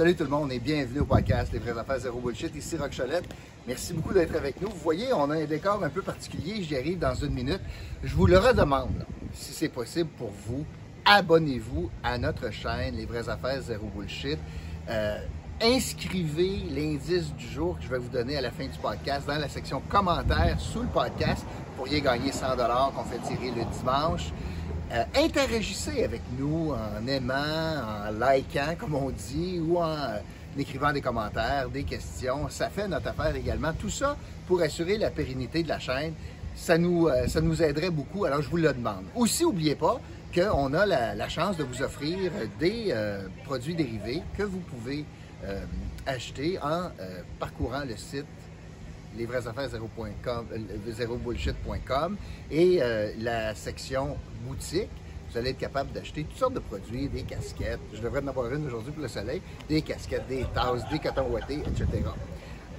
Salut tout le monde et bienvenue au podcast Les vraies affaires zéro bullshit. Ici Rock Cholette. Merci beaucoup d'être avec nous. Vous voyez, on a un décor un peu particulier. J'y arrive dans une minute. Je vous le redemande, si c'est possible pour vous, abonnez-vous à notre chaîne Les vraies affaires zéro bullshit. Euh, inscrivez l'indice du jour que je vais vous donner à la fin du podcast dans la section commentaires sous le podcast. Vous pourriez gagner 100 qu'on fait tirer le dimanche. Euh, interagissez avec nous en aimant, en likant, comme on dit, ou en euh, écrivant des commentaires, des questions. Ça fait notre affaire également. Tout ça pour assurer la pérennité de la chaîne. Ça nous, euh, aiderait beaucoup, alors je vous le demande. Aussi, n'oubliez pas qu'on a la, chance de vous offrir des produits dérivés que vous pouvez acheter en parcourant le site lesvraiesaffaires0bullshit.com et euh, la section boutique. Vous allez être capable d'acheter toutes sortes de produits, des casquettes, je devrais en avoir une aujourd'hui pour le soleil, des casquettes, des tasses, des cotons ouatés, etc.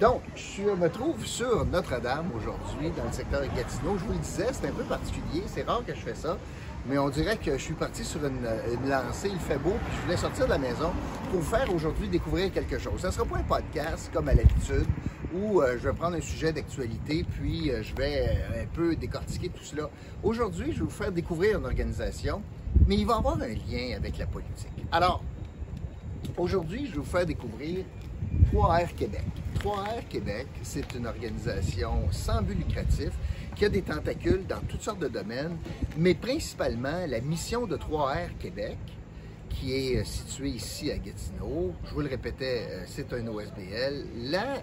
Donc, je me trouve sur Notre-Dame aujourd'hui, dans le secteur de Gatineau. Je vous le disais, c'est un peu particulier, c'est rare que je fais ça, mais on dirait que je suis parti sur une, lancée, il fait beau, puis je voulais sortir de la maison pour faire aujourd'hui découvrir quelque chose. Ça ne sera pas un podcast comme à l'habitude, où euh, je vais prendre un sujet d'actualité, puis euh, je vais euh, un peu décortiquer tout cela. Aujourd'hui, je vais vous faire découvrir une organisation, mais il va avoir un lien avec la politique. Alors, aujourd'hui, je vais vous faire découvrir 3R Québec. 3R Québec, c'est une organisation sans but lucratif qui a des tentacules dans toutes sortes de domaines, mais principalement la mission de 3R Québec, qui est située ici à Gatineau. Je vous le répétais, c'est un OSBL. La,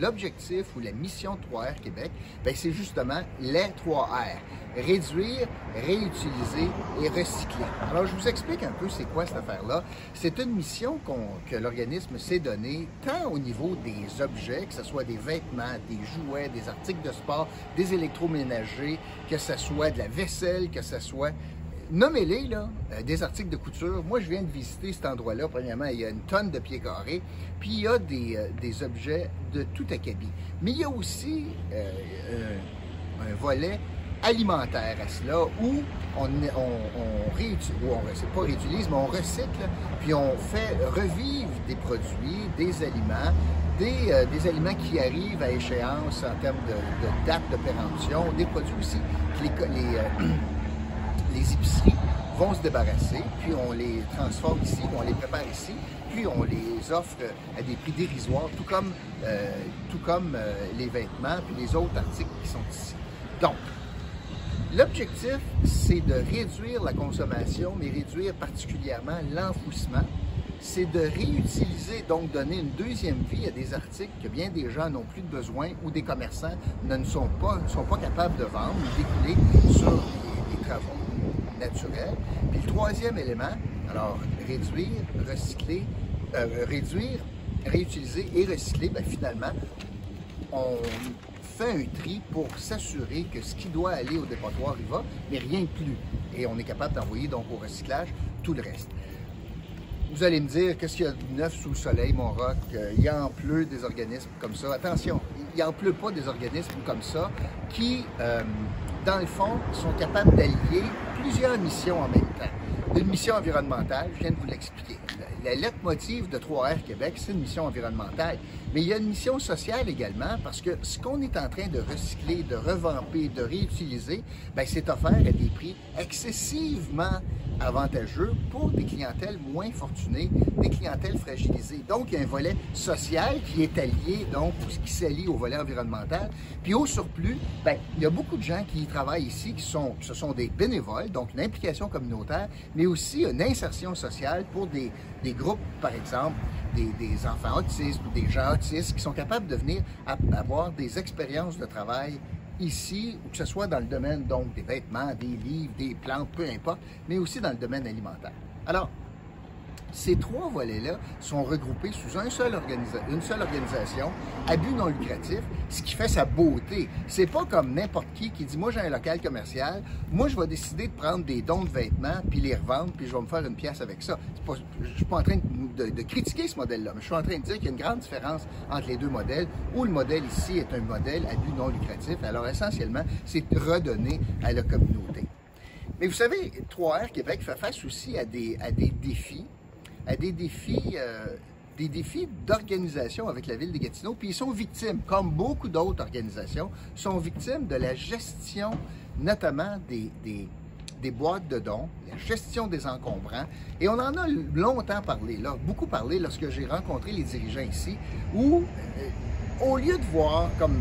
l'objectif ou la mission 3R Québec, ben, c'est justement les 3R. Réduire, réutiliser et recycler. Alors, je vous explique un peu c'est quoi cette affaire-là. C'est une mission que l'organisme s'est donnée tant au niveau des objets, que ce soit des vêtements, des jouets, des articles de sport, des électroménagers, que ce soit de la vaisselle, que ce soit nommez-les, là, euh, des articles de couture. Moi, je viens de visiter cet endroit-là. Premièrement, il y a une tonne de pieds carrés, puis il y a des, euh, des objets de tout acabit. Mais il y a aussi euh, un volet alimentaire à cela où on, réutilise, ou on pas réutilise, mais on recycle, puis on fait revivre des produits, des aliments, des, des aliments qui arrivent à échéance en termes de, date de péremption, des produits aussi que les, les les épiceries vont se débarrasser, puis on les transforme ici, on les prépare ici, puis on les offre à des prix dérisoires, tout comme, euh, tout comme euh, les vêtements, puis les autres articles qui sont ici. Donc, l'objectif, c'est de réduire la consommation, mais réduire particulièrement l'enfouissement. C'est de réutiliser, donc donner une deuxième vie à des articles que bien des gens n'ont plus de besoin ou des commerçants ne sont pas, sont pas capables de vendre ou d'écouler sur les travaux naturel. Puis le troisième élément, alors réduire, recycler, euh, réduire, réutiliser et recycler, bien, finalement, on un tri pour s'assurer que ce qui doit aller au dépotoir y va, mais rien de plus. Et on est capable d'envoyer donc au recyclage tout le reste. Vous allez me dire, qu'est-ce qu'il y a de neuf sous le soleil, mon rock? Euh, il y en pleut des organismes comme ça. Attention, il en pleut pas des organismes comme ça qui, euh, dans le fond, sont capables d'allier plusieurs missions en même temps. Une mission environnementale, je viens de vous l'expliquer. La lettre motive de 3R Québec, c'est une mission environnementale. Mais il y a une mission sociale également parce que ce qu'on est en train de recycler, de revamper, de réutiliser, ben, c'est offert à des prix excessivement avantageux pour des clientèles moins fortunées, des clientèles fragilisées. Donc, il y a un volet social qui est allié, donc, qui s'allie au volet environnemental. Puis au surplus, ben, il y a beaucoup de gens qui travaillent ici, qui sont, des bénévoles, donc une implication communautaire, mais aussi une insertion sociale pour des, des groupes, par exemple, des, des, enfants autistes ou des gens autistes qui sont capables de venir avoir des expériences de travail ici, que ce soit dans le domaine donc des vêtements, des livres, des plantes, peu importe, mais aussi dans le domaine alimentaire. Alors, ces trois volets-là sont regroupés sous un seul une seule organisation à but non lucratif, ce qui fait sa beauté. C'est pas comme n'importe qui qui dit moi j'ai un local commercial, moi je vais décider de prendre des dons de vêtements puis les revendre puis je vais me faire une pièce avec ça. Pas, je suis pas en train de, critiquer ce modèle-là, mais je suis en train de dire qu'il y a une grande différence entre les deux modèles où le modèle ici est un modèle à but non lucratif. Alors essentiellement, c'est redonner à la communauté. Mais vous savez, 3R Québec fait face aussi à des, à des défis à des défis, euh, des défis d'organisation avec la ville de Gatineau, puis ils sont victimes, comme beaucoup d'autres organisations, sont victimes de la gestion, notamment des, des, boîtes de dons, la gestion des encombrants. Et on en a longtemps parlé, là, beaucoup parlé lorsque j'ai rencontré les dirigeants ici, où, euh, au lieu de voir comme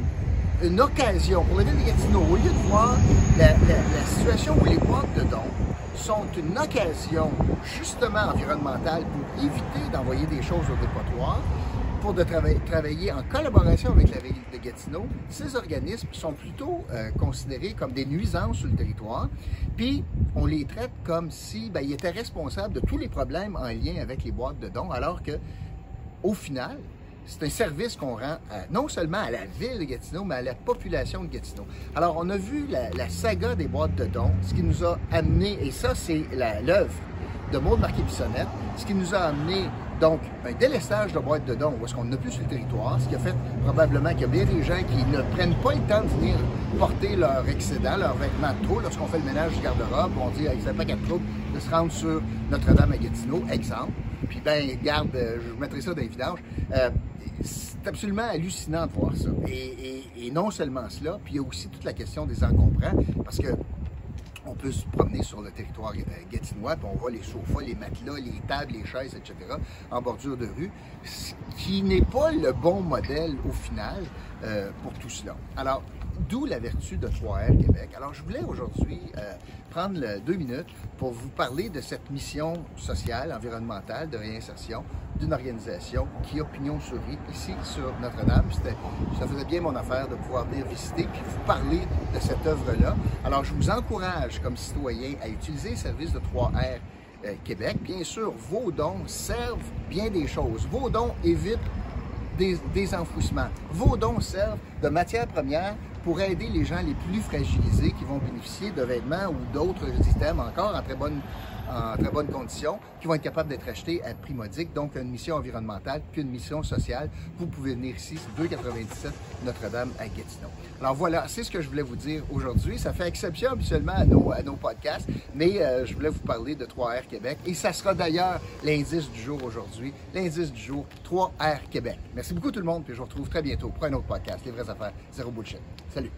une occasion pour la ville de Gatineau, au lieu de voir la, la situation où les boîtes de dons sont une occasion justement environnementale pour éviter d'envoyer des choses au dépotoir, pour de travailler en collaboration avec la ville de Gatineau, ces organismes sont plutôt euh, considérés comme des nuisances sur le territoire, puis on les traite comme si ben, étaient responsables de tous les problèmes en lien avec les boîtes de dons, alors que au final, c'est un service qu'on rend non seulement à la ville de Gatineau, mais à la population de Gatineau. Alors, on a vu la, saga des boîtes de dons, ce qui nous a amené, et ça, c'est l'œuvre de Maud Marquet-Bissonnette, ce qui nous a amené donc un délestage de boîtes de dons, où est-ce qu'on n'a plus sur le territoire, ce qui a fait probablement qu'il y a bien des gens qui ne prennent pas le temps de venir porter leur excédent, leurs vêtements de trop, lorsqu'on fait le ménage du garde-robe, on dit, hey, c'est pas quatre trop de se rendre sur Notre-Dame à Gatineau, exemple. Puis ben, garde, euh, je mettrai ça dans les vidanges. Euh, c'est absolument hallucinant de voir ça. Et, non seulement cela, puis il y a aussi toute la question des encombrants, parce que on peut se promener sur le territoire euh, gatinois, puis on voit les sofas, les matelas, les tables, les chaises, etc., en bordure de rue, ce qui n'est pas le bon modèle au final euh, pour tout cela. Alors, D'où la vertu de 3R Québec. Alors, je voulais aujourd'hui euh, prendre deux minutes pour vous parler de cette mission sociale, environnementale de réinsertion d'une organisation qui a pignon sur ici sur Notre-Dame. Ça faisait bien mon affaire de pouvoir venir visiter puis vous parler de cette œuvre-là. Alors, je vous encourage comme citoyen à utiliser le service de 3R euh, Québec. Bien sûr, vos dons servent bien des choses. Vos dons évitent des, des enfouissements. Vos dons servent de matière première pour aider les gens les plus fragilisés qui vont bénéficier de vêtements ou d'autres items encore en très bonne en très bonnes conditions, qui vont être capables d'être achetés à prix modique, donc une mission environnementale puis une mission sociale. Vous pouvez venir ici, c'est 2,97 Notre-Dame à Gatineau. Alors voilà, c'est ce que je voulais vous dire aujourd'hui. Ça fait exception habituellement à nos, à nos podcasts, mais euh, je voulais vous parler de 3R Québec et ça sera d'ailleurs l'indice du jour aujourd'hui, l'indice du jour 3R Québec. Merci beaucoup tout le monde, puis je vous retrouve très bientôt pour un autre podcast, Les vraies affaires, zéro bullshit. Salut!